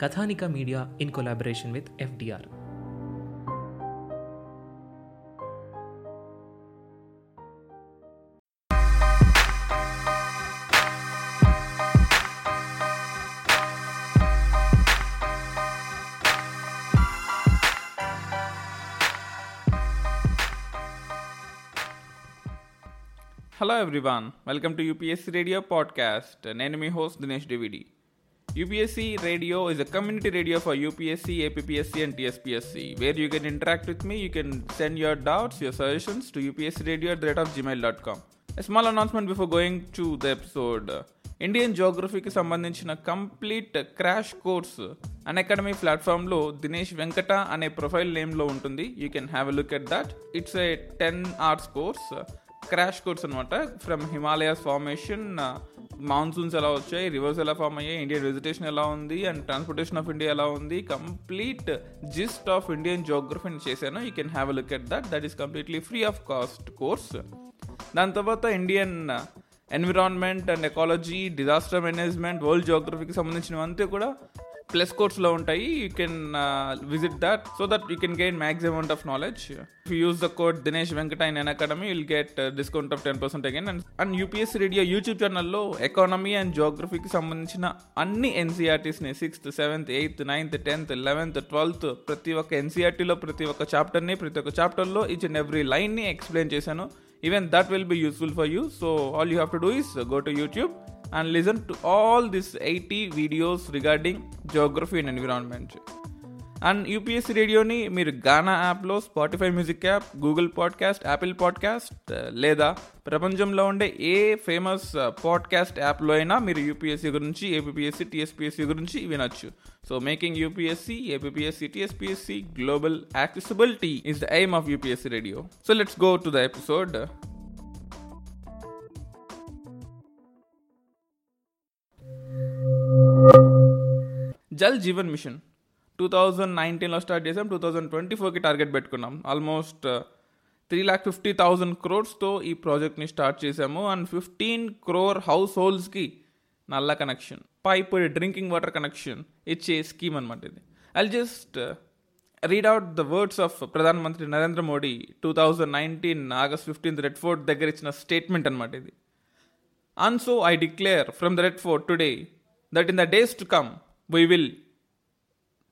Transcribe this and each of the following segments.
Kathanika media in collaboration with FDR hello everyone welcome to UPSC radio podcast నేను మీ host Dinesh DVD UPSC radio is a community radio for UPSC, APPSC and TSPSC where you can interact with me. You can send your doubts, your suggestions to upscradio at the rate of gmail.com. A small announcement before going to the episode. Indian జోగ్రఫీకి సంబంధించిన complete crash course Unacademy ప్లాట్ఫామ్లో దినేష్ వెంకట అనే profile నేమ్లో ఉంటుంది you can have a look at that it's a ten hours course crash course అనమాట from Himalayas formation monsoons ఎలా వచ్చాయి reverse ఎలా form అయ్యాయి ఇండియన్ వెజిటేషన్ ఎలా ఉంది అండ్ ట్రాన్స్పోర్టేషన్ ఆఫ్ ఇండియా ఎలా ఉంది కంప్లీట్ జిస్ట్ ఆఫ్ ఇండియన్ జోగ్రఫీని చేశాను. You can have look at that that is completely free of cost course దాని తర్వాత Indian environment and ecology disaster management world జోగ్రఫీకి సంబంధించినవంతా కూడా ప్లస్ కోర్స్లో ఉంటాయి. You can visit that so that you can gain maximum amount of knowledge if use the code Dinesh Venkata in Unacademy will get discount of ten percent again and and UPSC radio YouTube ఛానల్లో economy and జోగ్రఫీకి సంబంధించిన అన్ని ఎన్సీఆర్టీస్ని sixth seventh eighth ninth tenth eleventh twelfth ప్రతి ఒక్క ఎన్సీఆర్టీలో ప్రతి ఒక్క చాప్టర్ని ప్రతి ఒక్క చాప్టర్లో ఈచ్ అండ్ ఎవ్రీ లైన్ని ఎక్స్ప్లెయిన్ చేశాను. Even that will be useful for you so all you have to do is go to YouTube and listen to all these 80 videos regarding geography and environment. And UPSC రేడియోని మీరు గానా యాప్లో Spotify music app Google podcast Apple podcast లేదా ప్రపంచంలో ఉండే ఏ famous podcast యాప్లో అయినా మీరు UPSC గురించి APSC TSPSC గురించి వినొచ్చు. So making UPSC APSC TSPSC global accessibility is the aim of UPSC radio so let's go to the episode Jal Jeevan mission. Two thousand నైన్టీన్లో స్టార్ట్ చేసాం టూ థౌజండ్ ట్వంటీ ఫోర్కి target పెట్టుకున్నాం. Almost three lakh fifty thousand క్రోర్స్తో ఈ ప్రాజెక్ట్ని start చేసాము. And fifteen crore హౌస్ హోల్డ్స్కి నల్ల connection pipe drinking water connection ఇచ్చే స్కీమ్ అనమాట ఇది. I just read out the words of ప్రధానమంత్రి Narendra Modi two thousand nineteen August fifteenth Red Fort దగ్గర ఇచ్చిన స్టేట్మెంట్ అనమాట ఇది. And so I declare from the Red Fort today that in the days to come we will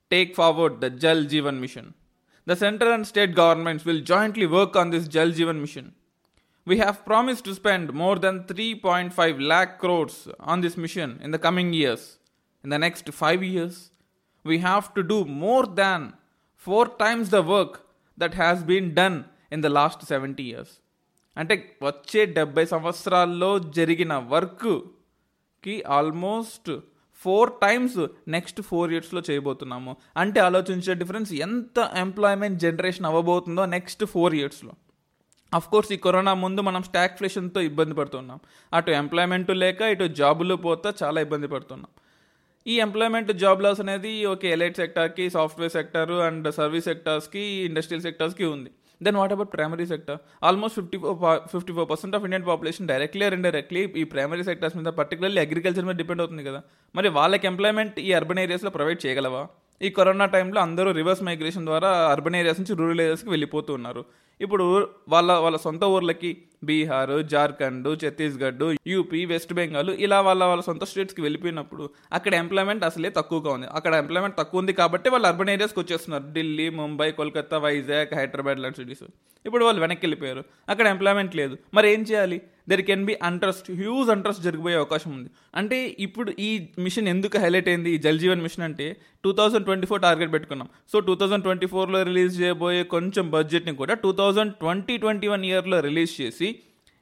take forward the Jal Jeevan mission. The central and state governments will jointly work on this Jal Jeevan mission. We have promised to spend more than 3.5 lakh crores on this mission in the coming years. In the next five years, we have to do more than four times the work that has been done in the last 70 years. అంటే వచ్చే డెబ్బై సంవత్సరాల్లో జరిగిన వర్క్కి almost four times next four ఇయర్స్లో చేయబోతున్నాము. అంటే ఆలోచించే డిఫరెన్స్ ఎంత ఎంప్లాయ్మెంట్ జనరేషన్ అవ్వబోతుందో నెక్స్ట్ ఫోర్ ఇయర్స్లో అఫ్ కోర్స్ ఈ కరోనా ముందు మనం స్టాక్ఫ్లేషన్తో ఇబ్బంది పడుతున్నాం. అటు ఎంప్లాయ్మెంట్ లేక ఇటు జాబులు పోతా చాలా ఇబ్బంది పడుతున్నాం. ఈ ఎంప్లాయ్మెంట్ జాబ్ లాస్ అనేది ఒక ఎలైట్ సెక్టార్కి సాఫ్ట్వేర్ సెక్టర్ అండ్ సర్వీస్ సెక్టార్స్కి ఇండస్ట్రియల్ సెక్టార్స్కి ఉంది. Then what about primary sector almost fifty four fifty four percent of Indian population directly and indirectly ఈ ప్రైమరీ సెక్టర్స్ మీద పర్టికులర్లీ అగ్రికల్చర్ మీద డిపెండ్ అవుతుంది కదా. మరి వాళ్ళకి ఎంప్లాయ్మెంట్ ఈ అర్బన్ ఏరియాస్లో ప్రొవైడ్ చేయగలవా? ఈ కరోనా టైంలో అందరూ రివర్స్ మైగ్రేషన్ ద్వారా అర్బన్ ఏరియాస్ నుంచి రూరల్ ఏరియాస్కి వెళ్ళిపోతూ ఉన్నారు. ఇప్పుడు వాళ్ళ వాళ్ళ సొంత ఊర్లకి బీహార్ జార్ఖండ్ ఛత్తీస్గఢ్ యూపీ వెస్ట్ బెంగాల్ ఇలా వాళ్ళ వాళ్ళ సొంత స్టేట్స్కి వెళ్ళిపోయినప్పుడు అక్కడ ఎంప్లాయ్మెంట్ అసలే తక్కువగా ఉంది. అక్కడ ఎంప్లాయ్మెంట్ తక్కువ ఉంది కాబట్టి వాళ్ళు అర్బన్ ఏరియాస్కి వచ్చేస్తున్నారు. ఢిల్లీ ముంబై కోల్కతా వైజాగ్ హైదరాబాద్ లాంటి సిటీస్ ఇప్పుడు వాళ్ళు వెనక్కి వెళ్ళిపోయారు. అక్కడ ఎంప్లాయ్మెంట్ లేదు. మరి ఏం చేయాలి? There can be unrest huge unrest జరిగిపోయే అవకాశం ఉంది. అంటే ఇప్పుడు ఈ మిషన్ ఎందుకు హైలైట్ అయింది? ఈ జల్ జీవన్ మిషన్ అంటే two thousand twenty four target పెట్టుకున్నాం. సో టూ థౌజండ్ ట్వంటీ ఫోర్లో రిలీజ్ చేయబోయే కొంచెం బడ్జెట్ని కూడా two thousand twenty twenty one ఇయర్లో రిలీజ్ చేసి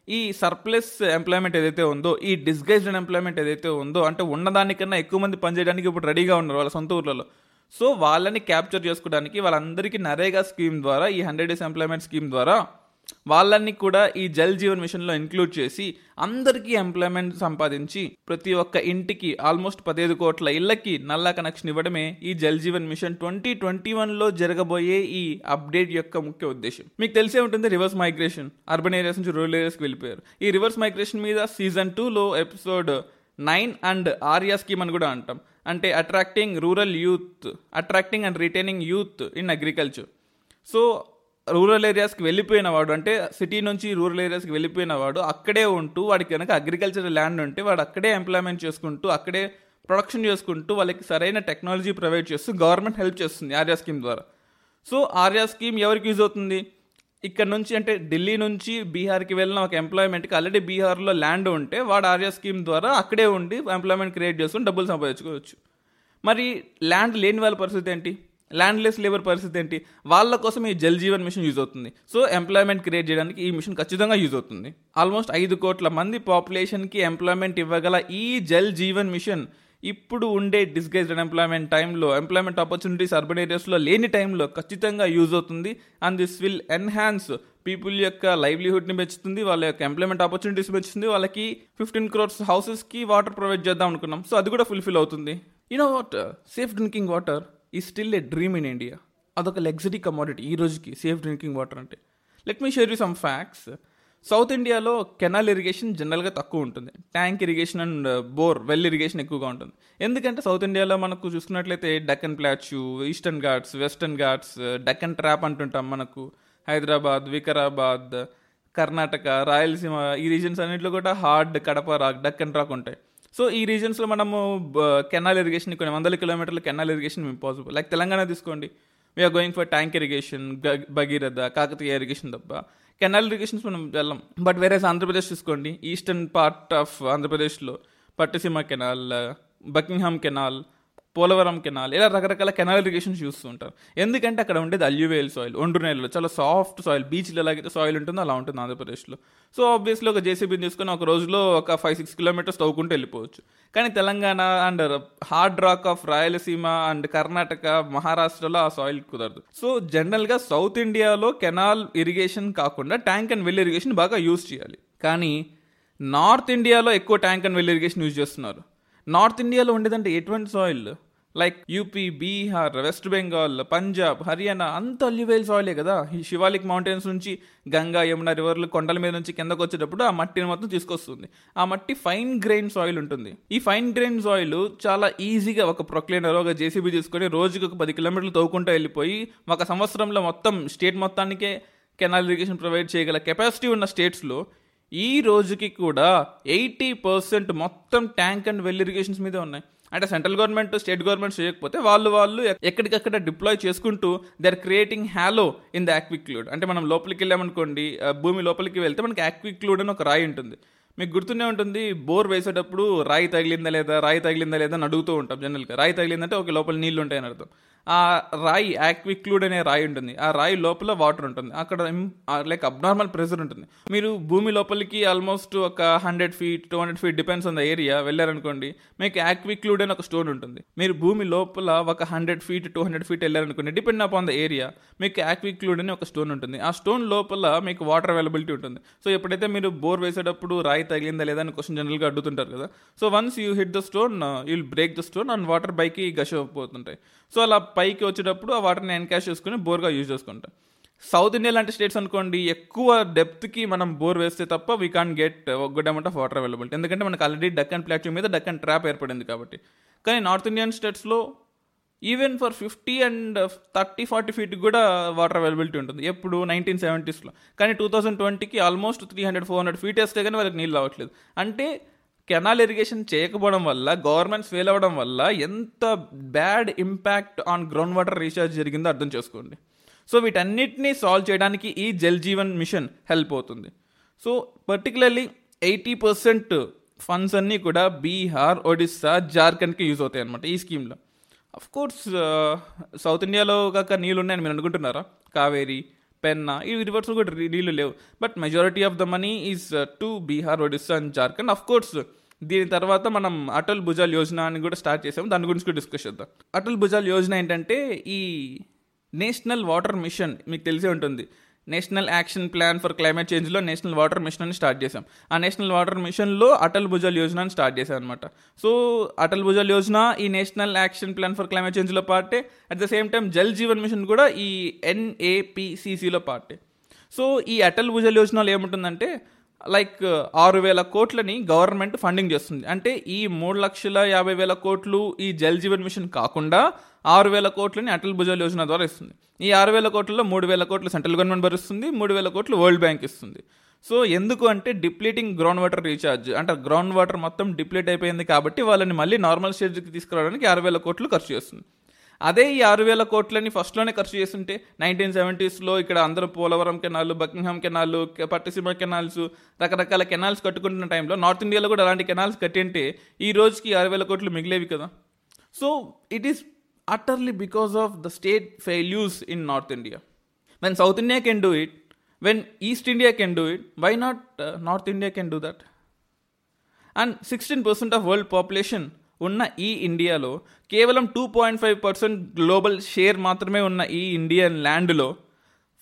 ఈ సర్ప్లస్ ఎంప్లాయ్మెంట్ ఏదైతే ఉందో ఈ డిస్గైజ్డ్ ఎంప్లాయ్మెంట్ ఏదైతే ఉందో అంటే ఉన్నదానికన్నా ఎక్కువ మంది పనిచేయడానికి ఇప్పుడు రెడీగా ఉన్నారు వాళ్ళ సొంత ఊర్లలో. సో వాళ్ళని క్యాప్చర్ చేసుకోవడానికి వాళ్ళందరికీ నరేగా స్కీమ్ ద్వారా ఈ హండ్రెడ్ డేస్ ఎంప్లాయ్మెంట్ స్కీమ్ ద్వారా వాళ్ళని కూడా ఈ జల్ జీవన్ మిషన్లో ఇంక్లూడ్ చేసి అందరికీ ఎంప్లాయ్మెంట్ సంపాదించి ప్రతి ఒక్క ఇంటికి ఆల్మోస్ట్ పదిహేను కోట్ల ఇళ్ళకి నల్లా కనెక్షన్ ఇవ్వడమే ఈ Jal Jeevan mission twenty twenty వన్లో జరగబోయే ఈ అప్డేట్ యొక్క ముఖ్య ఉద్దేశం. మీకు తెలిసే ఉంటుంది రివర్స్ మైగ్రేషన్ అర్బన్ ఏరియాస్ నుంచి రూరల్ ఏరియాస్కి వెళ్ళిపోయారు. ఈ రివర్స్ మైగ్రేషన్ మీద సీజన్ టూలో episode nine and ARYA scheme అని కూడా అంటాం. అంటే attracting rural youth attracting and retaining youth in agriculture so rural ఏరియాస్కి వెళ్ళిపోయిన వాడు అంటే సిటీ నుంచి రూరల్ ఏరియాస్కి వెళ్ళిపోయిన వాడు అక్కడే ఉంటూ వాడికి కనుక అగ్రికల్చర్ ల్యాండ్ ఉంటే వాడు అక్కడే ఎంప్లాయ్మెంట్ చేసుకుంటూ అక్కడే ప్రొడక్షన్ చేసుకుంటూ వాళ్ళకి సరైన టెక్నాలజీ ప్రొవైడ్ చేస్తూ గవర్నమెంట్ హెల్ప్ చేస్తుంది ఆర్యా స్కీమ్ ద్వారా. సో ఆర్యా స్కీమ్ ఎవరికి యూజ్ అవుతుంది? ఇక్కడ నుంచి అంటే ఢిల్లీ నుంచి బీహార్కి వెళ్ళిన ఒక ఎంప్లాయ్మెంట్కి ఆల్రెడీ బీహార్లో ల్యాండ్ ఉంటే వాడు ఆర్యా స్కీమ్ ద్వారా అక్కడే ఉండి ఎంప్లాయ్మెంట్ క్రియేట్ చేసుకుని డబ్బులు సంపాదించుకోవచ్చు. మరి ల్యాండ్ లేని వాళ్ళ పరిస్థితి ఏంటి? ల్యాండ్లెస్ లేబర్ పరిస్థితి ఏంటి? వాళ్ళ కోసం ఈ జల్ జీవన్ మిషన్ యూజ్ అవుతుంది. సో ఎంప్లాయ్మెంట్ క్రియేట్ చేయడానికి ఈ మిషన్ ఖచ్చితంగా యూజ్ అవుతుంది. ఆల్మోస్ట్ ఐదు కోట్ల మంది పాపులేషన్కి ఎంప్లాయ్మెంట్ ఇవ్వగల ఈ జల్ జీవన్ మిషన్ ఇప్పుడు ఉండే డిస్గైజ్డ్ ఎంప్లాయ్మెంట్ టైంలో ఎంప్లాయ్మెంట్ ఆపర్చునిటీస్ అర్బన్ ఏరియాస్లో లేని టైంలో ఖచ్చితంగా యూజ్ అవుతుంది. And this will enhance people యొక్క లైవ్లీహుడ్ని పెంచుతుంది వాళ్ళ యొక్క ఎంప్లాయ్మెంట్ ఆపర్చునిటీస్ పెంచుతుంది. వాళ్ళకి ఫిఫ్టీన్ క్రోర్స్ హౌసెస్కి వాటర్ ప్రొవైడ్ చేద్దాం అనుకున్నాం. సో అది కూడా ఫుల్ఫిల్ అవుతుంది. You know what safe drinking water ఈ still a dream in India అదొక లగ్జరీ కమోడిటీ ఈ రోజుకి సేఫ్ డ్రింకింగ్ వాటర్ అంటే. Let me share you some facts South ఇండియాలో కెనాల్ ఇరిగేషన్ జనరల్గా తక్కువ ఉంటుంది. Tank irrigation and bore well irrigation ఎక్కువగా ఉంటుంది. ఎందుకంటే సౌత్ ఇండియాలో మనకు చూసుకున్నట్లయితే Deccan plateau eastern Ghats western Ghats Deccan trap అంటుంటాం మనకు. హైదరాబాద్ వికారాబాద్ కర్ణాటక రాయలసీమ ఈ రీజన్స్ అన్నింటిలో కూడా hard Kadapa rock Deccan rock ఉంటాయి. సో ఈ రీజన్స్లో మనము కెనాల్ ఇరిగేషన్ కొన్ని వందల కిలోమీటర్ల canal irrigation impossible like Telangana తీసుకోండి. We are going for tank irrigation Bhagiratha Kakatiya irrigation తప్ప. కెనాల్ ఇరిగేషన్స్ మనం వెళ్ళం. బట్ వేరే ఆంధ్రప్రదేశ్ తీసుకోండి ఈస్టర్న్ పార్ట్ ఆఫ్ ఆంధ్రప్రదేశ్లో Pattiseema canal Buckingham canal Polavaram canal ఇలా రకరకాల కెనాల్ ఇరిగేషన్స్ చూస్తూ ఉంటారు. ఎందుకంటే అక్కడ ఉండేది అల్యూవేల్ సాయిల్ ఒండ్రు నేలలో చాలా సాఫ్ట్ సాయిల్ బీచ్లో ఎలాగైతే సాయిల్ ఉంటుందో అలా ఉంటుంది ఆంధ్రప్రదేశ్లో. సో ఆబ్వియస్లీ ఒక జేసీబీని తీసుకొని ఒక రోజులో ఒక ఫైవ్ సిక్స్ కిలోమీటర్స్ తవ్వుకుంటూ వెళ్ళిపోవచ్చు. కానీ Telangana and hard rock of Rayalaseema and Karnataka మహారాష్ట్రలో ఆ సాయిల్ కుదరదు. సో జనరల్గా సౌత్ ఇండియాలో కెనాల్ ఇరిగేషన్ కాకుండా ట్యాంక్ అండ్ వెల్ ఇరిగేషన్ బాగా యూజ్ చేయాలి. కానీ నార్త్ ఇండియాలో ఎక్కువ tank and well irrigation use చేస్తున్నారు. నార్త్ ఇండియాలో ఉండేదంటే ఎటువంటి soil like UP Bihar West Bengal Punjab Haryana అంత అల్లివేల్ సాయిలే కదా? ఈ శివాలిక్ మౌంటైన్స్ నుంచి గంగా యమున రివర్లు కొండల మీద నుంచి కిందకు వచ్చేటప్పుడు ఆ మట్టిని మొత్తం తీసుకొస్తుంది. ఆ మట్టి ఫైన్ గ్రెయిన్ సాయిల్ ఉంటుంది. ఈ ఫైన్ గ్రెయిన్ సాయిల్ చాలా ఈజీగా ఒక ప్రొక్లైనర్ ఒక జేసీబీ తీసుకొని రోజుకి ఒక పది కిలోమీటర్లు తవ్వుకుంటూ వెళ్ళిపోయి ఒక సంవత్సరంలో మొత్తం స్టేట్ మొత్తానికే కెనాల్ ఇరిగేషన్ ప్రొవైడ్ చేయగల కెపాసిటీ ఉన్న స్టేట్స్లో ఈ రోజుకి కూడా ఎయిటీ పర్సెంట్ మొత్తం ట్యాంక్ అండ్ వెల్ ఇరిగేషన్స్ మీదే ఉన్నాయి. అంటే సెంట్రల్ గవర్నమెంట్ స్టేట్ గవర్నమెంట్ చేయకపోతే వాళ్ళు వాళ్ళు ఎక్కడికక్కడ డిప్లాయ్ చేసుకుంటూ they are creating hollow in the aquiclude. అంటే మనం లోపలికి వెళ్ళామనుకోండి భూమి లోపలికి వెళ్తే మనకి యాక్విక్లూడ్ అని ఒక రాయి ఉంటుంది. మీకు గుర్తునే ఉంటుంది బోర్ వేసేటప్పుడు రాయి తగిలిందా లేదా రాయి తగిలిందా లేదా అని అడుగుతూ ఉంటాం జనరల్గా. రాయి తగిలిందంటే ఒక లోపల నీళ్ళు ఉంటాయని అర్థం. ఆ రాయి యాక్విక్లూడ్ అనే రాయి ఉంటుంది. ఆ రాయి లోపల వాటర్ ఉంటుంది. అక్కడ లైక్ అబ్నార్మల్ ప్రెషర్ ఉంటుంది. మీరు భూమి లోపలికి ఆల్మోస్ట్ ఒక hundred feet two hundred feet depends on the area వెళ్ళారనుకోండి మీకు యాక్విక్లూడ్ అని ఒక స్టోన్ ఉంటుంది. మీరు భూమి లోపల ఒక hundred feet two hundred feet వెళ్ళారనుకోండి డిపెండ్ అపాన్ ద ఏరియా మీకు యాక్విక్లూడ్ అని ఒక స్టోన్ ఉంటుంది. ఆ స్టోన్ లోపల మీకు వాటర్ అవైలబిలిటీ ఉంటుంది. సో ఎప్పుడైతే మీరు బోర్ వేసేటప్పుడు రాయి తగిలిందా లేదా అని క్వశ్చన్ జనరల్గా అడుగుతుంటారు కదా. So once you hit the stone you break the stone and water పైకి గష పోతుంటాయి సో అలా పైకి వచ్చేటప్పుడు ఆ వాటర్ని ఎన్కాష్ చేసుకుని బోర్గా యూజ్ చేసుకుంటాం. సౌత్ ఇండియా లాంటి స్టేట్స్ అనుకోండి ఎక్కువ డెప్త్కి మనం బోర్ వేస్తే తప్ప we can get good amount of water availability ఎందుకంటే మనకు ఆల్రెడీ డక్కన్ ప్లాట్యూ మీద డక్కన్ ట్రాప్ ఏర్పడింది కాబట్టి. కానీ నార్త్ ఇండియన్ స్టేట్స్లో even for fifty and thirty forty feet కూడా వాటర్ అవైలబిలిటీ ఉంటుంది. ఎప్పుడు నైన్టీన్ సెవెంటీస్లో కానీ టూ థౌసండ్ ట్వంటీకి almost three hundred four hundred feet వేస్తే కానీ వాళ్ళకి నీళ్ళు రావట్లేదు. అంటే కెనాల్ ఇరిగేషన్ చేయకపోవడం వల్ల గవర్నమెంట్స్ ఫెయిల్ అవ్వడం వల్ల ఎంత bad impact on ground water recharge జరిగిందో అర్థం చేసుకోండి. సో వీటన్నిటిని సాల్వ్ చేయడానికి ఈ జల్ జీవన్ మిషన్ హెల్ప్ అవుతుంది. So particularly eighty percent funds అన్నీ కూడా బీహార్ ఒడిస్సా జార్ఖండ్కి యూజ్ అవుతాయి అనమాట ఈ స్కీమ్లో అఫ్ కోర్స్ సౌత్ ఇండియాలో కాక నీళ్ళు ఉన్నాయని మీరు అనుకుంటున్నారా? కావేరీ పెన్నా ఈ రివర్స్ కూడా నీళ్ళు లేవు. But majority of the money is to Bihar Odisha and Jharkhand of course దీని తర్వాత మనం అటల్ భుజాల్ యోజన అని కూడా స్టార్ట్ చేసాము. దాని గురించి కూడా డిస్కస్ చేద్దాం. అటల్ భుజాల్ యోజన ఏంటంటే ఈ నేషనల్ వాటర్ మిషన్ మీకు తెలిసే ఉంటుంది. National action plan for climate చేంజ్లో national water mission అని స్టార్ట్ చేశాం. ఆ నేషనల్ వాటర్ మిషన్లో అటల్ భుజల్ యోజన అని స్టార్ట్ చేశాం అనమాట సో అటల్ భుజల్ యోజన ఈ national action plan for climate చేంజ్లో పార్టే. At the same time Jal Jeevan mission కూడా ఈ ఎన్ఏపిసిసిలో పార్టే. సో ఈ అటల్ భుజల్ యోజనలో ఏముంటుందంటే లైక్ ఆరు వేల కోట్లని గవర్నమెంట్ ఫండింగ్ చేస్తుంది. అంటే ఈ మూడు లక్షల యాభై వేల కోట్లు ఈ జల్ జీవన్ మిషన్ కాకుండా ఆరు వేల కోట్లని అటల్ భుజల్ యోజన ద్వారా ఇస్తుంది. ఈ ఆరు వేల కోట్లలో మూడు వేల కోట్లు సెంట్రల్ గవర్నమెంట్ భరిస్తుంది మూడు వేల కోట్లు వరల్డ్ బ్యాంక్ ఇస్తుంది. సో ఎందుకు అంటే డిప్లీటింగ్ గ్రౌండ్ వాటర్ రీఛార్జ్ అంటే గ్రౌండ్ వాటర్ మొత్తం డిప్లీట్ అయిపోయింది కాబట్టి వాళ్ళని మళ్ళీ నార్మల్ స్టేజ్కి తీసుకురావడానికి ఆరు వేల కోట్లు ఖర్చు చేస్తుంది. అదే ఈ ఆరు వేల కోట్లని ఫస్ట్లోనే ఖర్చు చేస్తుంటే నైన్టీన్ సెవెంటీస్లో ఇక్కడ అందరూ Polavaram canal Buckingham canal Pattiseema canals రకరకాల కెనాల్స్ కట్టుకుంటున్న టైంలో నార్త్ ఇండియాలో కూడా అలాంటి కెనాల్స్ కట్టింటే ఈ రోజుకి ఆరు వేల కోట్లు మిగిలేవి కదా. So it is utterly because of the state failures in North India. When South India can do it, when East India can do it, why not uh, North India can do that? And sixteen percent of world population ఉన్న ఈ ఇండియాలో కేవలం two point five percent global share మాత్రమే ఉన్న ఈ Indian ల్యాండ్లో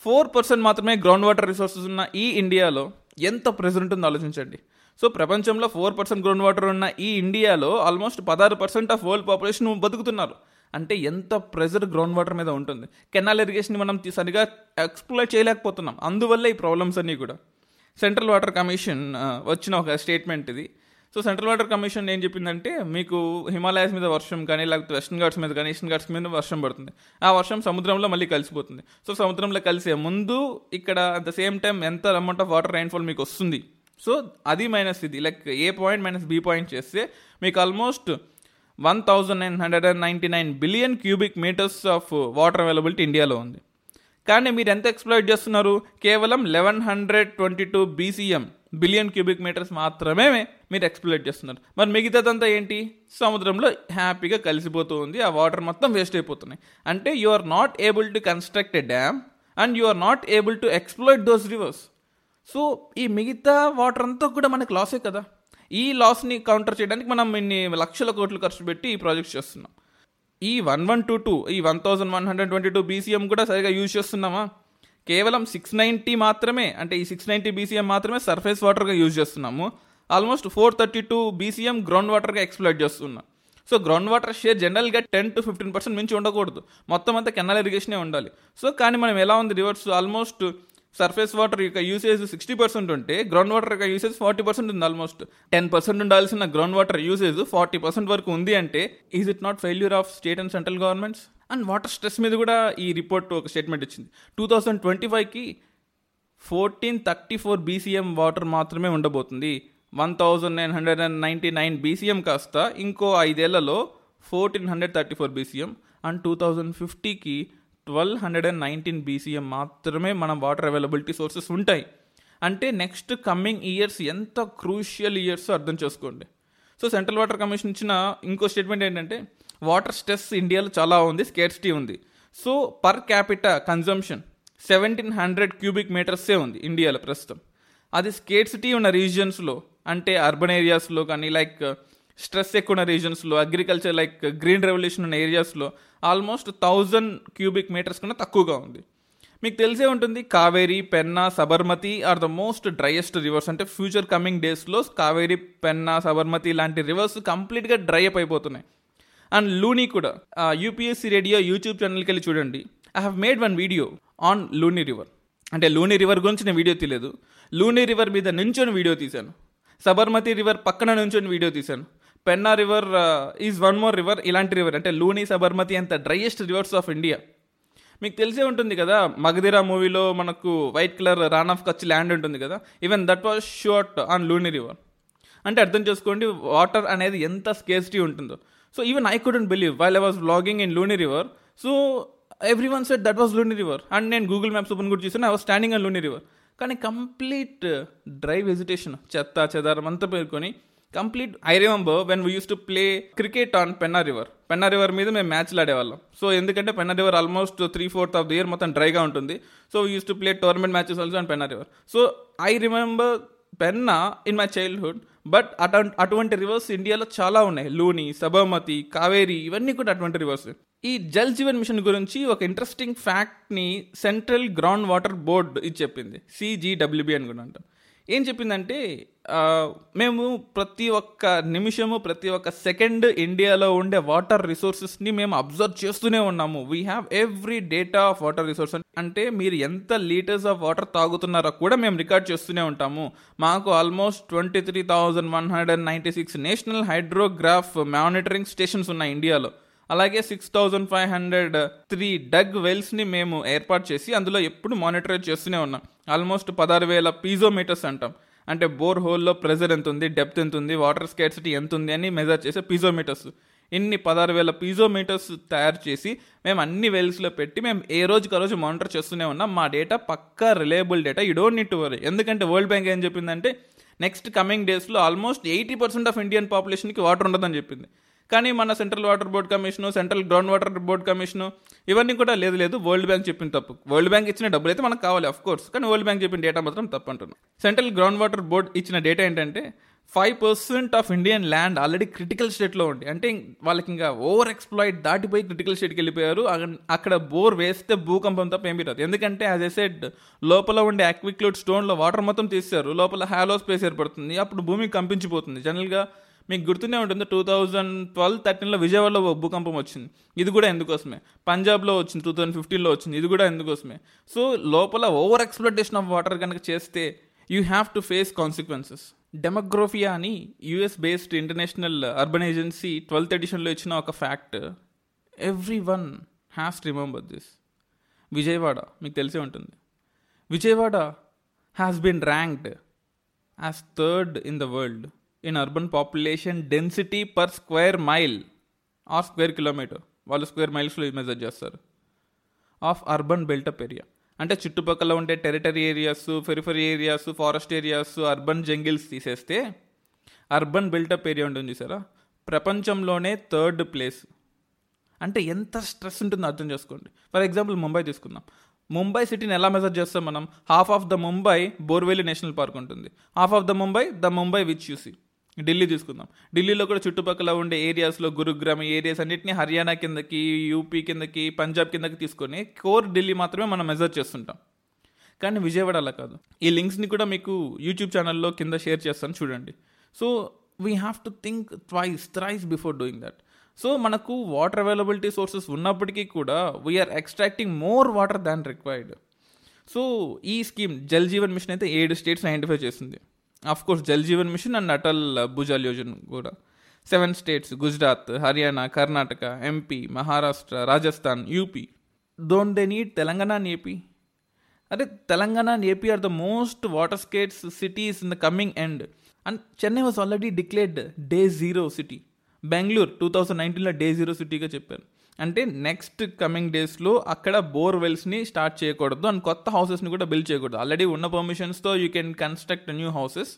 four percent మాత్రమే ground water resources ఉన్న ఈ ఇండియాలో ఎంత ప్రెజర్ ఉంటుందో ఆలోచించండి సో ప్రపంచంలో ఫోర్ పర్సెంట్ గ్రౌండ్ వాటర్ ఉన్న ఈ ఇండియాలో ఆల్మోస్ట్ పదహారు పర్సెంట్ ఆఫ్ వరల్డ్ పాపులేషన్ బతుకుతున్నారు అంటే ఎంత ప్రెజర్ గ్రౌండ్ వాటర్ మీద ఉంటుంది. కెనాల్ ఇరిగేషన్ మనం సరిగా ఎక్స్ప్లోర్ చేయలేకపోతున్నాం. అందువల్ల ఈ ప్రాబ్లమ్స్ అన్నీ కూడా. సెంట్రల్ వాటర్ కమిషన్ వచ్చిన ఒక స్టేట్మెంట్ ఇది. సో సెంట్రల్ వాటర్ కమిషన్ ఏం చెప్పిందంటే మీకు హిమాలయాస్ మీద వర్షం కానీ లేకపోతే వెస్టర్న్ ఘాట్స్ మీద కానీ ఈస్టర్న్ ఘాట్స్ మీద వర్షం పడుతుంది. ఆ వర్షం సముద్రంలో మళ్ళీ కలిసిపోతుంది. సో సముద్రంలో కలిసే ముందు ఇక్కడ అట్ ద సేమ్ టైం ఎంత అమౌంట్ ఆఫ్ వాటర్ రైన్ఫాల్ మీకు వస్తుంది. సో అది మైనస్ ఇది. Like A point minus B point చేస్తే మీకు almost one thousand nine hundred and ninety nine billion cubic metres of water availability ఇండియాలో ఉంది. కానీ మీరు ఎంత ఎక్స్ప్లోయిట్ చేస్తున్నారు? కేవలం eleven hundred twenty two BCM billion cubic metres మాత్రమే మీరు ఎక్స్ప్లోయిట్ చేస్తున్నారు. మరి మిగతాదంతా ఏంటి? సముద్రంలో హ్యాపీగా కలిసిపోతూ ఉంది. ఆ వాటర్ మొత్తం వేస్ట్ అయిపోతున్నాయి. అంటే you are not able to construct a dam and you are not able to exploit those rivers so ఈ మిగతా వాటర్ అంతా కూడా మనకు లాసే కదా? ఈ లాస్ని కౌంటర్ చేయడానికి మనం ఇన్ని లక్షల కోట్లు ఖర్చు పెట్టి ఈ ప్రాజెక్ట్ చేస్తున్నాం. ఈ వన్ వన్ టూ టూ ఈ one thousand one hundred twenty two BCM కూడా సరిగా యూజ్ చేస్తున్నామా? కేవలం సిక్స్ నైంటీ మాత్రమే అంటే ఈ సిక్స్ నైంటీ బీసీఎం మాత్రమే సర్ఫేస్ వాటర్గా యూజ్ చేస్తున్నాము. Almost four thirty two BCM ground వాటర్గా exploit చేస్తున్నాం. సో గ్రౌండ్ వాటర్ షేర్ జనరల్గా టెన్ టు ఫిఫ్టీన్ పర్సెంట్ మించి ఉండకూడదు. మొత్తం అంతా కెనాల్ ఇరిగేషనే ఉండాలి. సో కానీ మనం ఎలా ఉంది రివర్స్ ఆల్మోస్ట్ సర్ఫేస్ వాటర్ యొక్క యూసేజ్ సిక్స్టీ పర్సెంట్ ఉంటే గ్రౌండ్ వాటర్ యొక్క యూసేజ్ ఫార్టీ పర్సెంట్ ఉంది ఆల్మోస్ట్ టెన్ పర్సెంట్ ఉండాల్సిన ground water usage forty percent వరకు ఉంది అంటే is it not failure of state and central governments and water stress మీద కూడా ఈ రిపోర్ట్ ఒక స్టేట్మెంట్ ఇచ్చింది. టూ థౌజండ్ ట్వంటీ ఫైవ్కి fourteen thirty four BCM water మాత్రమే ఉండబోతుంది. One thousand nine hundred and ninety nine BCM కాస్త ఇంకో ఐదేళ్ళలో fourteen hundred thirty four BCM and two thousand ఫిఫ్టీకి twelve hundred and nineteen BCM మాత్రమే మన వాటర్ అవైలబిలిటీ సోర్సెస్ ఉంటాయి. అంటే నెక్స్ట్ కమ్మింగ్ ఇయర్స్ ఎంత క్రూషియల్ ఇయర్స్ అర్థం చేసుకోండి. సో సెంట్రల్ వాటర్ కమిషన్ ఇచ్చిన ఇంకో స్టేట్మెంట్ ఏంటంటే వాటర్ స్ట్రెస్ ఇండియాలో చాలా ఉంది స్కేర్సిటీ ఉంది. So per capita consumption seventeen hundred cubic మీటర్సే ఉంది ఇండియాలో ప్రస్తుతం. అది స్కేర్సిటీ ఉన్న రీజియన్స్లో అంటే అర్బన్ ఏరియాస్లో కానీ లైక్ స్ట్రెస్ ఎక్కువ ఉన్న రీజన్స్లో అగ్రికల్చర్ లైక్ గ్రీన్ రెవల్యూషన్ ఉన్న ఏరియాస్లో ఆల్మోస్ట్ థౌజండ్ క్యూబిక్ మీటర్స్ కన్నా తక్కువగా ఉంది. మీకు తెలిసే ఉంటుంది Kaveri Penna Sabarmati are the most driest rivers అంటే ఫ్యూచర్ కమింగ్ డేస్లో కావేరీ పెన్నా సబర్మతి లాంటి రివర్స్ కంప్లీట్గా డ్రై అప్ అయిపోతున్నాయి. అండ్ లూనీ కూడా యూపీఎస్సీ రేడియో యూట్యూబ్ ఛానల్కి వెళ్ళి చూడండి. I have made one video on Luni river అంటే లూనీ రివర్ గురించి నేను వీడియో తీయలేదు. లూనీ రివర్ మీద నుంచొని వీడియో తీశాను. సబర్మతి రివర్ పక్కన నుంచొని వీడియో తీశాను. Penna river is one more river ఇలాంటి రివర్ అంటే లూని సబర్మతి అంత డ్రైయెస్ట్ రివర్స్ ఆఫ్ ఇండియా మీకు తెలిసే ఉంటుంది కదా మగధిరా మూవీలో మనకు white colour Rann of Kutch land ఉంటుంది కదా even that was short on Luni river అంటే అర్థం చేసుకోండి వాటర్ అనేది ఎంత స్కేర్సిటీ ఉంటుందో. So even I couldn't believe while I was vlogging in Luni river so every one said that was Luni river and నేను Google maps open కూడా చూసాను I was standing on Luni river కానీ complete dry vegetation చెత్త చెదారం అంతా పేర్కొని complete I remember when we use to play cricket on Penna river Penna river మీద మేము మ్యాచ్లు ఆడేవాళ్ళం. సో ఎందుకంటే Penna river almost three fourth of the year మొత్తం డ్రైగా ఉంటుంది. So we use to play tournament matches also on Penna river so I remember Penna in my childhood but అటు అటువంటి రివర్స్ ఇండియాలో చాలా ఉన్నాయి. లూని సబర్మతి కావేరి ఇవన్నీ కూడా అటువంటి రివర్స్ ఈ జల్ జీవన్ మిషన్ గురించి ఒక ఇంట్రెస్టింగ్ ఫ్యాక్ట్ని సెంట్రల్ గ్రౌండ్ వాటర్ బోర్డ్ ఇది చెప్పింది. సిజీడబ్ల్యూబి అని కూడా అంటాం ఏం చెప్పిందంటే మేము ప్రతి ఒక్క నిమిషము ప్రతి ఒక్క సెకండ్ ఇండియాలో ఉండే వాటర్ రిసోర్సెస్ని మేము అబ్జర్వ్ చేస్తూనే ఉన్నాము. We have every data of water resource అంటే మీరు ఎంత లీటర్స్ ఆఫ్ వాటర్ తాగుతున్నారో కూడా మేము రికార్డ్ చేస్తూనే ఉంటాము. మాకు almost twenty three thousand one hundred ninety six national hydrograph monitoring stations ఉన్నాయి ఇండియాలో. అలాగే six thousand five hundred three dug వెల్స్ని మేము ఏర్పాటు చేసి అందులో ఎప్పుడు మానిటర్ చేస్తూనే ఉన్నాం. ఆల్మోస్ట్ పదహారు వేల పీజోమీటర్స్ అంటాం. అంటే బోర్ హోల్లో ప్రెజర్ ఎంత ఉంది డెప్త్ ఎంత ఉంది వాటర్ స్కేట్సిటీ ఎంత ఉంది అని మెజర్ చేసే పీజోమీటర్స్. ఇన్ని పదహారు వేల పీజోమీటర్స్ తయారు చేసి మేము అన్ని వెల్స్లో పెట్టి మేము ఏ రోజుకి రోజు మానిటర్ చేస్తూనే ఉన్నాం. మా data Pakka reliable data. You don't need to worry. ఎందుకంటే వరల్డ్ బ్యాంక్ ఏం చెప్పిందంటే నెక్స్ట్ కమింగ్ డేస్లో almost eighty percent of Indian పాపులేషన్కి water ఉండదని చెప్పింది. కానీ మన central water board commission central ground water board commission ఇవన్నీ కూడా లేదు లేదు. వరల్డ్ బ్యాంక్ చెప్పిన తప్పు. వరల్డ్ బ్యాంక్ ఇచ్చిన డబ్బులు అయితే మనకు కావాలి అఫ్ కోర్స్ కానీ వరల్డ్ బ్యాంక్ చెప్పిన డేటా మాత్రం తప్పు అంటున్నాను సెంట్రల్ గ్రౌండ్ వాటర్ బోర్డ్ ఇచ్చిన డేటా ఏంటంటే five percent of Indian land already critical స్టేట్లో ఉంది. అంటే వాళ్ళకి ఇంకా ఓవర్ ఎక్స్ప్లాయిడ్ దాటిపోయి క్రిటికల్ స్టేట్కి వెళ్ళిపోయారు. అక్కడ- అక్కడ బోర్ వేస్తే భూకంపం తప్ప ఏమీ రాదు. ఎందుకంటే యాజ్ ఎ సెడ్ లోపల ఉండే అక్విక్లూడ్ స్టోన్లో వాటర్ మొత్తం తీస్తారు లోపల హ్యాలో స్పేస్ ఏర్పడుతుంది. అప్పుడు భూమి కంపించిపోతుంది. జనరల్గా మీకు గుర్తునే ఉంటుంది టూ థౌజండ్ ట్వెల్వ్ థర్టీన్లో విజయవాడలో భూకంపం వచ్చింది. ఇది కూడా ఎందుకోసమే? పంజాబ్లో వచ్చింది టూ థౌజండ్ ఫిఫ్టీన్లో వచ్చింది ఇది కూడా ఎందుకోసమే? సో లోపల ఓవర్ ఎక్స్ప్లోటేషన్ ఆఫ్ వాటర్ కనుక చేస్తే you have to face consequences Demographia అని US based international urban agency twelfth ఎడిషన్లో ఇచ్చిన ఒక fact everyone has remember this Vijayawada మీకు తెలిసే ఉంటుంది. Vijayawada has been ranked as third in the world in urban population density per square mile or square kilometer వాళ్ళు square మైల్స్లో measure చేస్తారు. Of urban built up area అంటే చుట్టుపక్కల ఉండే territory areas periphery areas forest areas urban jungles తీసేస్తే urban built up area ఉంటుంది సారా ప్రపంచంలోనే థర్డ్ ప్లేస్ అంటే ఎంత స్ట్రెస్ ఉంటుందో అర్థం చేసుకోండి. ఫర్ ఎగ్జాంపుల్ ముంబై తీసుకుందాం. ముంబై సిటీని ఎలా మెజర్ చేస్తాం మనం? Half of the Mumbai Borivali national park ఉంటుంది. Half of the Mumbai the Mumbai which you see Delhi తీసుకుందాం ఢిల్లీలో కూడా చుట్టుపక్కల ఉండే ఏరియాస్లో గురుగ్రామ్ ఏరియాస్ అన్నింటినీ హర్యానా కిందకి యూపీ కిందకి పంజాబ్ కిందకి తీసుకొని కోర్ ఢిల్లీ మాత్రమే మనం మెజర్ చేస్తుంటాం. కానీ విజయవాడ అలా కాదు. ఈ లింక్స్ని కూడా మీకు యూట్యూబ్ ఛానల్లో కింద షేర్ చేస్తాను చూడండి. So we have to think twice thrice before doing that so మనకు వాటర్ అవైలబిలిటీ సోర్సెస్ ఉన్నప్పటికీ కూడా we are extracting more water than required so ఈ స్కీమ్ జల్ జీవన్ మిషన్ అయితే ఏడు స్టేట్స్ ఐడెంటిఫై చేసింది. Of course Jal Jeevan mission and Atal Bhujal Yojana కూడా. Seven states Gujarat Haryana Karnataka MP Maharashtra Rajasthan UP don't they need Telangana and AP అరే Telangana and AP are the most water scarce cities in the coming end and Chennai was already declared day zero city Bengaluru two thousand నైన్టీన్లో day zero సిటీగా చెప్పారు. అంటే next coming డేస్లో అక్కడ bore వెల్స్ని start చేయకూడదు and కొత్త హౌసెస్ని కూడా బిల్డ్ చేయకూడదు. ఆల్రెడీ ఉన్న పర్మిషన్స్తో you can construct new houses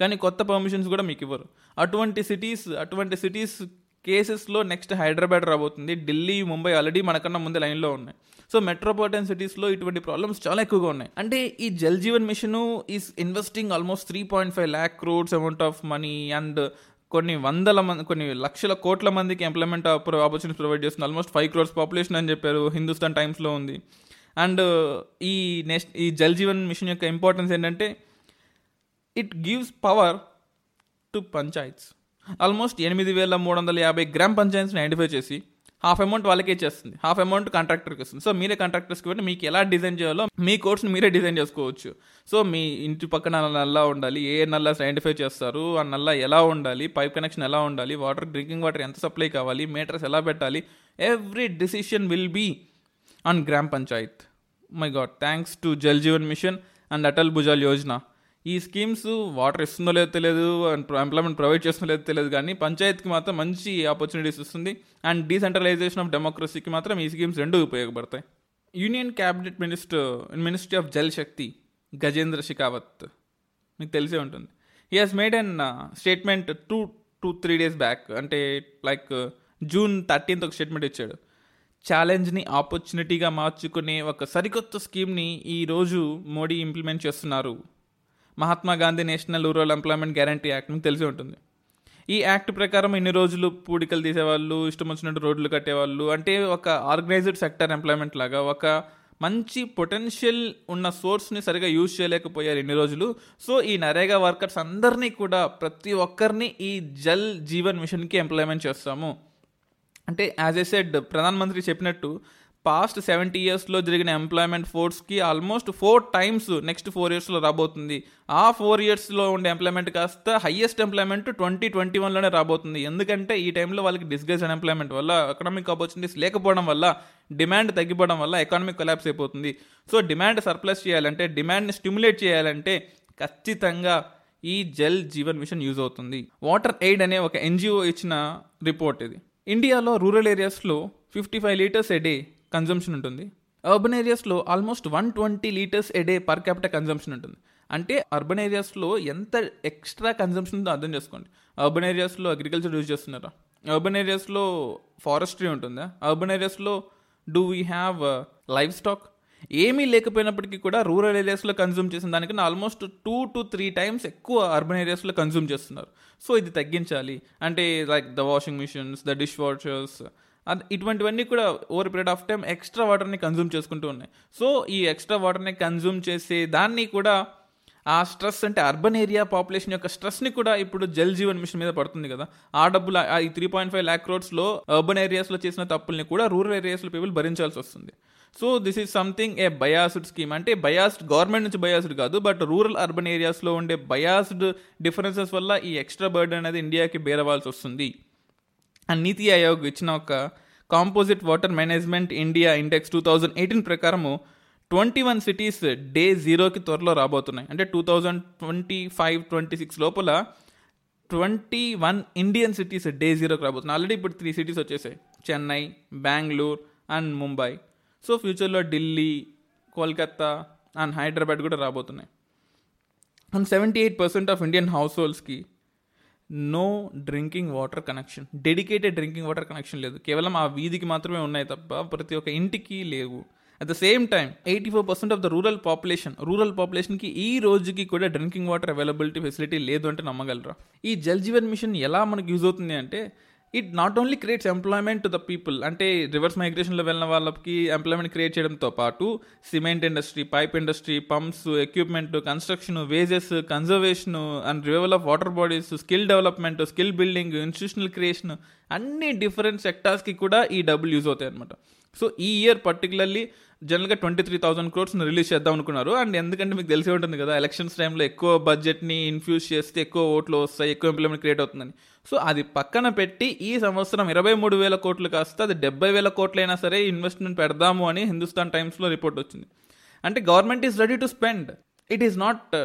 కానీ కొత్త పర్మిషన్స్ కూడా మీకు ఇవ్వరు. అటువంటి సిటీస్ అటువంటి సిటీస్ కేసెస్లో నెక్స్ట్ హైదరాబాద్ రాబోతుంది. ఢిల్లీ ముంబై ఆల్రెడీ మనకన్నా ముందే లైన్లో ఉన్నాయి. సో మెట్రోపాలిటన్ సిటీస్లో ఇటువంటి ప్రాబ్లమ్స్ చాలా ఎక్కువగా ఉన్నాయి. అంటే ఈ Jal Jeevan mission is investing almost three point five lakh crores amount of money and కొన్ని వందల మంది కొన్ని లక్షల కోట్ల మందికి ఎంప్లాయ్మెంట్ ఆపర్చునిటీస్ ప్రొవైడ్ చేస్తుంది. ఆల్మోస్ట్ ఫైవ్ క్రోర్స్ పాపులేషన్ అని చెప్పారు హిందుస్థాన్ టైమ్స్లో ఉంది. అండ్ ఈ నెక్స్ట్ ఈ జల్ జీవన్ మిషన్ యొక్క ఇంపార్టెన్స్ ఏంటంటే it gives power to panchayats almost ఎనిమిది వేల మూడు వందల యాభై గ్రామ్ పంచాయత్స్ని ఐడెంటిఫై చేసి హాఫ్ అమౌంట్ వాళ్ళకే ఇచ్చేస్తుంది హాఫ్ అమౌంట్ కాంట్రాక్టర్కి ఇస్తుంది సో మీరే కాంట్రాక్టర్స్కి పెట్టి మీకు ఎలా డిజైన్ చేయాలో మీ కోర్స్ని మీరే డిజైన్ చేసుకోవచ్చు. సో మీ ఇంటి పక్కన నల్లా ఉండాలి. ఏ నల్లా ఐడెంటిఫై చేస్తారు? ఆ నల్లా ఎలా ఉండాలి? పైప్ కనెక్షన్ ఎలా ఉండాలి? వాటర్ డ్రింకింగ్ వాటర్ ఎంత సప్లై కావాలి? మీటర్స్ ఎలా పెట్టాలి? Every decision will be on gram panchayat. My god. Thanks to Jal Jeevan mission and Atal Bhujal Yojana. ఈ స్కీమ్స్ వాటర్ ఇస్తుందో లేదో తెలియదు అండ్ ఎంప్లాయ్మెంట్ ప్రొవైడ్ చేస్తుందో లేదో తెలియదు కానీ పంచాయత్కి మాత్రం మంచి ఆపర్చునిటీస్ ఇస్తుంది అండ్ డీసెంట్రలైజేషన్ ఆఫ్ డెమోక్రసీకి మాత్రం ఈ స్కీమ్స్ రెండు ఉపయోగపడతాయి. Union cabinet minister ministry of Jal Shakti Gajendra Shekhawat మీకు తెలిసే ఉంటుంది. He has made an statement two two three days back అంటే లైక్ జూన్ థర్టీన్త్ ఒక స్టేట్మెంట్ ఇచ్చాడు. ఛాలెంజ్ని ఆపర్చునిటీగా మార్చుకునే ఒక సరికొత్త స్కీమ్ని ఈరోజు మోడీ ఇంప్లిమెంట్ చేస్తున్నారు. Mahatma Gandhi national rural employment guarantee act మీకు తెలిసి ఉంటుంది. ఈ యాక్ట్ ప్రకారం ఇన్ని రోజులు పూడికలు తీసేవాళ్ళు ఇష్టం వచ్చినట్టు రోడ్లు కట్టేవాళ్ళు అంటే ఒక ఆర్గనైజ్డ్ సెక్టర్ ఎంప్లాయ్మెంట్ లాగా ఒక మంచి పొటెన్షియల్ ఉన్న సోర్స్ని సరిగా యూజ్ చేయలేకపోయారు ఇన్ని రోజులు. సో ఈ నరేగా వర్కర్స్ అందరినీ కూడా ప్రతి ఒక్కరిని ఈ జల్ జీవన్ మిషన్కి ఎంప్లాయ్మెంట్ చేస్తాము. అంటే యాజ్ ఏ సెడ్ ప్రధానమంత్రి చెప్పినట్టు పాస్ట్ సెవెంటీ ఇయర్స్లో జరిగిన employment ఫోర్స్కి almost four times next four ఇయర్స్లో రాబోతుంది. ఆ ఫోర్ ఇయర్స్లో ఉండే ఎంప్లాయ్మెంట్ కాస్త హయ్యెస్ట్ ఎంప్లాయ్మెంట్ ట్వంటీ ట్వంటీ వన్లోనే రాబోతుంది. ఎందుకంటే ఈ టైంలో వాళ్ళకి డిస్గైజ్ అన్ఎంప్లాయ్మెంట్ వల్ల ఎకనామిక్ ఆపర్చునిటీస్ లేకపోవడం వల్ల డిమాండ్ తగ్గిపోవడం వల్ల ఎకానమిక్ కొలాప్స్ అయిపోతుంది. సో డిమాండ్ సర్ప్లస్ చేయాలంటే డిమాండ్ని స్టిమ్యులేట్ చేయాలంటే ఖచ్చితంగా ఈ జల్ జీవన్ మిషన్ యూజ్ అవుతుంది. వాటర్ ఎయిడ్ అనే ఒక ఎన్జిఓ ఇచ్చిన రిపోర్ట్ ఇది. ఇండియాలో రూరల్ ఏరియాస్లో fifty five litres a day consumption ఉంటుంది. అర్బన్ ఏరియాస్లో almost one twenty litres a day per capital consumption ఉంటుంది. అంటే అర్బన్ ఏరియాస్లో ఎంత ఎక్స్ట్రా కన్జంప్షన్ ఉందో అర్థం చేసుకోండి. అర్బన్ ఏరియాస్లో అగ్రికల్చర్ యూజ్ చేస్తున్నారా? అర్బన్ ఏరియాస్లో ఫారెస్ట్రీ ఉంటుందా? అర్బన్ ఏరియాస్లో do we have livestock ఏమీ లేకపోయినప్పటికీ కూడా రూరల్ ఏరియాస్లో కన్జ్యూమ్ చేసిన దానికన్నా almost two to three times ఎక్కువ అర్బన్ ఏరియాస్లో కన్జ్యూమ్ చేస్తున్నారు. సో ఇది తగ్గించాలి. అంటే like the washing machines the dishwashers ఇటువంటివన్నీ కూడా over period of time extra వాటర్ని కన్జ్యూమ్ చేసుకుంటూ ఉన్నాయి. సో ఈ ఎక్స్ట్రా వాటర్ని కన్జ్యూమ్ చేసే దాన్ని కూడా ఆ స్ట్రెస్ అంటే అర్బన్ ఏరియా పాపులేషన్ యొక్క స్ట్రెస్ని కూడా ఇప్పుడు జల్ జీవన్ మిషన్ మీద పడుతుంది కదా. ఆ డబ్బులు ఈ త్రీ పాయింట్ ఫైవ్ ల్యాక్ క్రోడ్స్లో అర్బన్ ఏరియాస్లో చేసిన తప్పుల్ని కూడా రూరల్ ఏరియాస్లో పీపుల్ భరించాల్సి వస్తుంది. So this is something a biased scheme అంటే బయాస్డ్ గవర్నమెంట్ నుంచి బయాస్డ్ కాదు బట్ రూరల్ అర్బన్ ఏరియాస్లో ఉండే బయాస్డ్ డిఫరెన్సెస్ వల్ల ఈ ఎక్స్ట్రా బర్డ్ అనేది ఇండియాకి బేరవాల్సి వస్తుంది. అండ్ నీతి ఆయోగ్ ఇచ్చిన ఒక composite water management India index two thousand eighteen ప్రకారము ట్వంటీ వన్ సిటీస్ డే జీరోకి త్వరలో రాబోతున్నాయి. అంటే two thousand twenty five twenty six లోపల twenty one Indian cities day జీరోకి రాబోతున్నాయి. ఆల్రెడీ ఇప్పుడు త్రీ సిటీస్ వచ్చేసాయి. చెన్నై బెంగళూరు అండ్ ముంబై సో ఫ్యూచర్లో ఢిల్లీ కోల్కత్తా అండ్ హైదరాబాద్ కూడా రాబోతున్నాయి. And seventy eight percent of Indian house హోల్డ్స్కి no drinking water connection. Dedicated drinking water connection లేదు. కేవలం ఆ వీధికి మాత్రమే ఉన్నాయి తప్ప ప్రతి ఒక్క ఇంటికి లేవు. At the same time eighty four percent of the rural population rural పాపులేషన్కి ఈ రోజుకి కూడా డ్రింకింగ్ వాటర్ అవైలబిలిటీ ఫెసిలిటీ లేదు అంటే నమ్మగలరా? ఈ జల్ జీవన్ మిషన్ ఎలా మనకు యూజ్ అవుతుంది అంటే it not only creates employment to the people. అంటే రివర్స్ మైగ్రేషన్లో వెళ్ళిన వాళ్ళకి ఎంప్లాయ్మెంట్ క్రియేట్ చేయడంతో పాటు cement industry pipe industry pumps equipment construction wages conservation and revival of water bodies skill development skill building institutional creation అన్ని different సెక్టార్స్కి కూడా ఈ డబ్బులు యూజ్ అవుతాయి అనమాట సో ఈ ఇయర్ పర్టికులర్లీ జనరల్గా ట్వంటీ త్రీ థౌసండ్ క్రోడ్స్ని రిలీజ్ చేద్దాం అనుకున్నారు. అండ్ ఎందుకంటే మీకు తెలిసే ఉంటుంది కదా ఎలక్షన్స్ టైంలో ఎక్కువ బడ్జెట్ని ఇన్ఫ్యూజ్ చేస్తే ఎక్కువ ఓట్లు వస్తాయి ఎక్కువ ఎంప్లాయ్మెంట్ క్రియేట్ అవుతుందని. సో అది పక్కన పెట్టి ఈ సంవత్సరం ఇరవై మూడు వేల కోట్లు కాస్త అది డెబ్బై వేల కోట్లైనా సరే ఇన్వెస్ట్మెంట్ పెడదాము అని హిందుస్థాన్ టైమ్స్లో రిపోర్ట్ వచ్చింది. అంటే government is ready to spend. It is not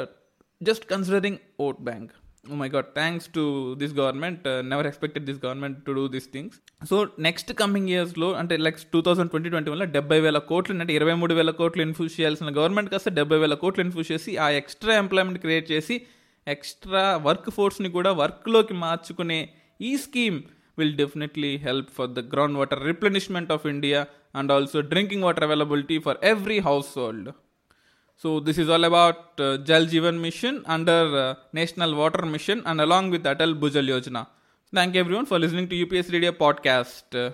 just considering vote bank. Oh my god thanks to this government never expected this government to do this things so next coming ఇయర్స్లో అంటే like two thousand twenty twenty వన్లో డెబ్బై వేల కోట్లు అంటే ఇరవై మూడు వేల కోట్లు ఇన్ఫ్యూజ్ చేయాల్సిన గవర్నమెంట్ కాస్త డెబ్బై వేల కోట్లు ఇన్ఫ్యూజ్ చేసి ఆ ఎక్స్ట్రా ఎంప్లాయ్మెంట్ క్రియేట్ చేసి ఎక్స్ట్రా వర్క్ ఫోర్స్ని కూడా వర్క్లోకి మార్చుకునే ఈ scheme will definitely help for the ground water replenishment of India and also drinking water availability for every household So this is all about uh, Jal Jeevan Mission under uh, National Water Mission and along with Atal Bhujal Yojana. Thank you everyone for listening to UPS Radio podcast.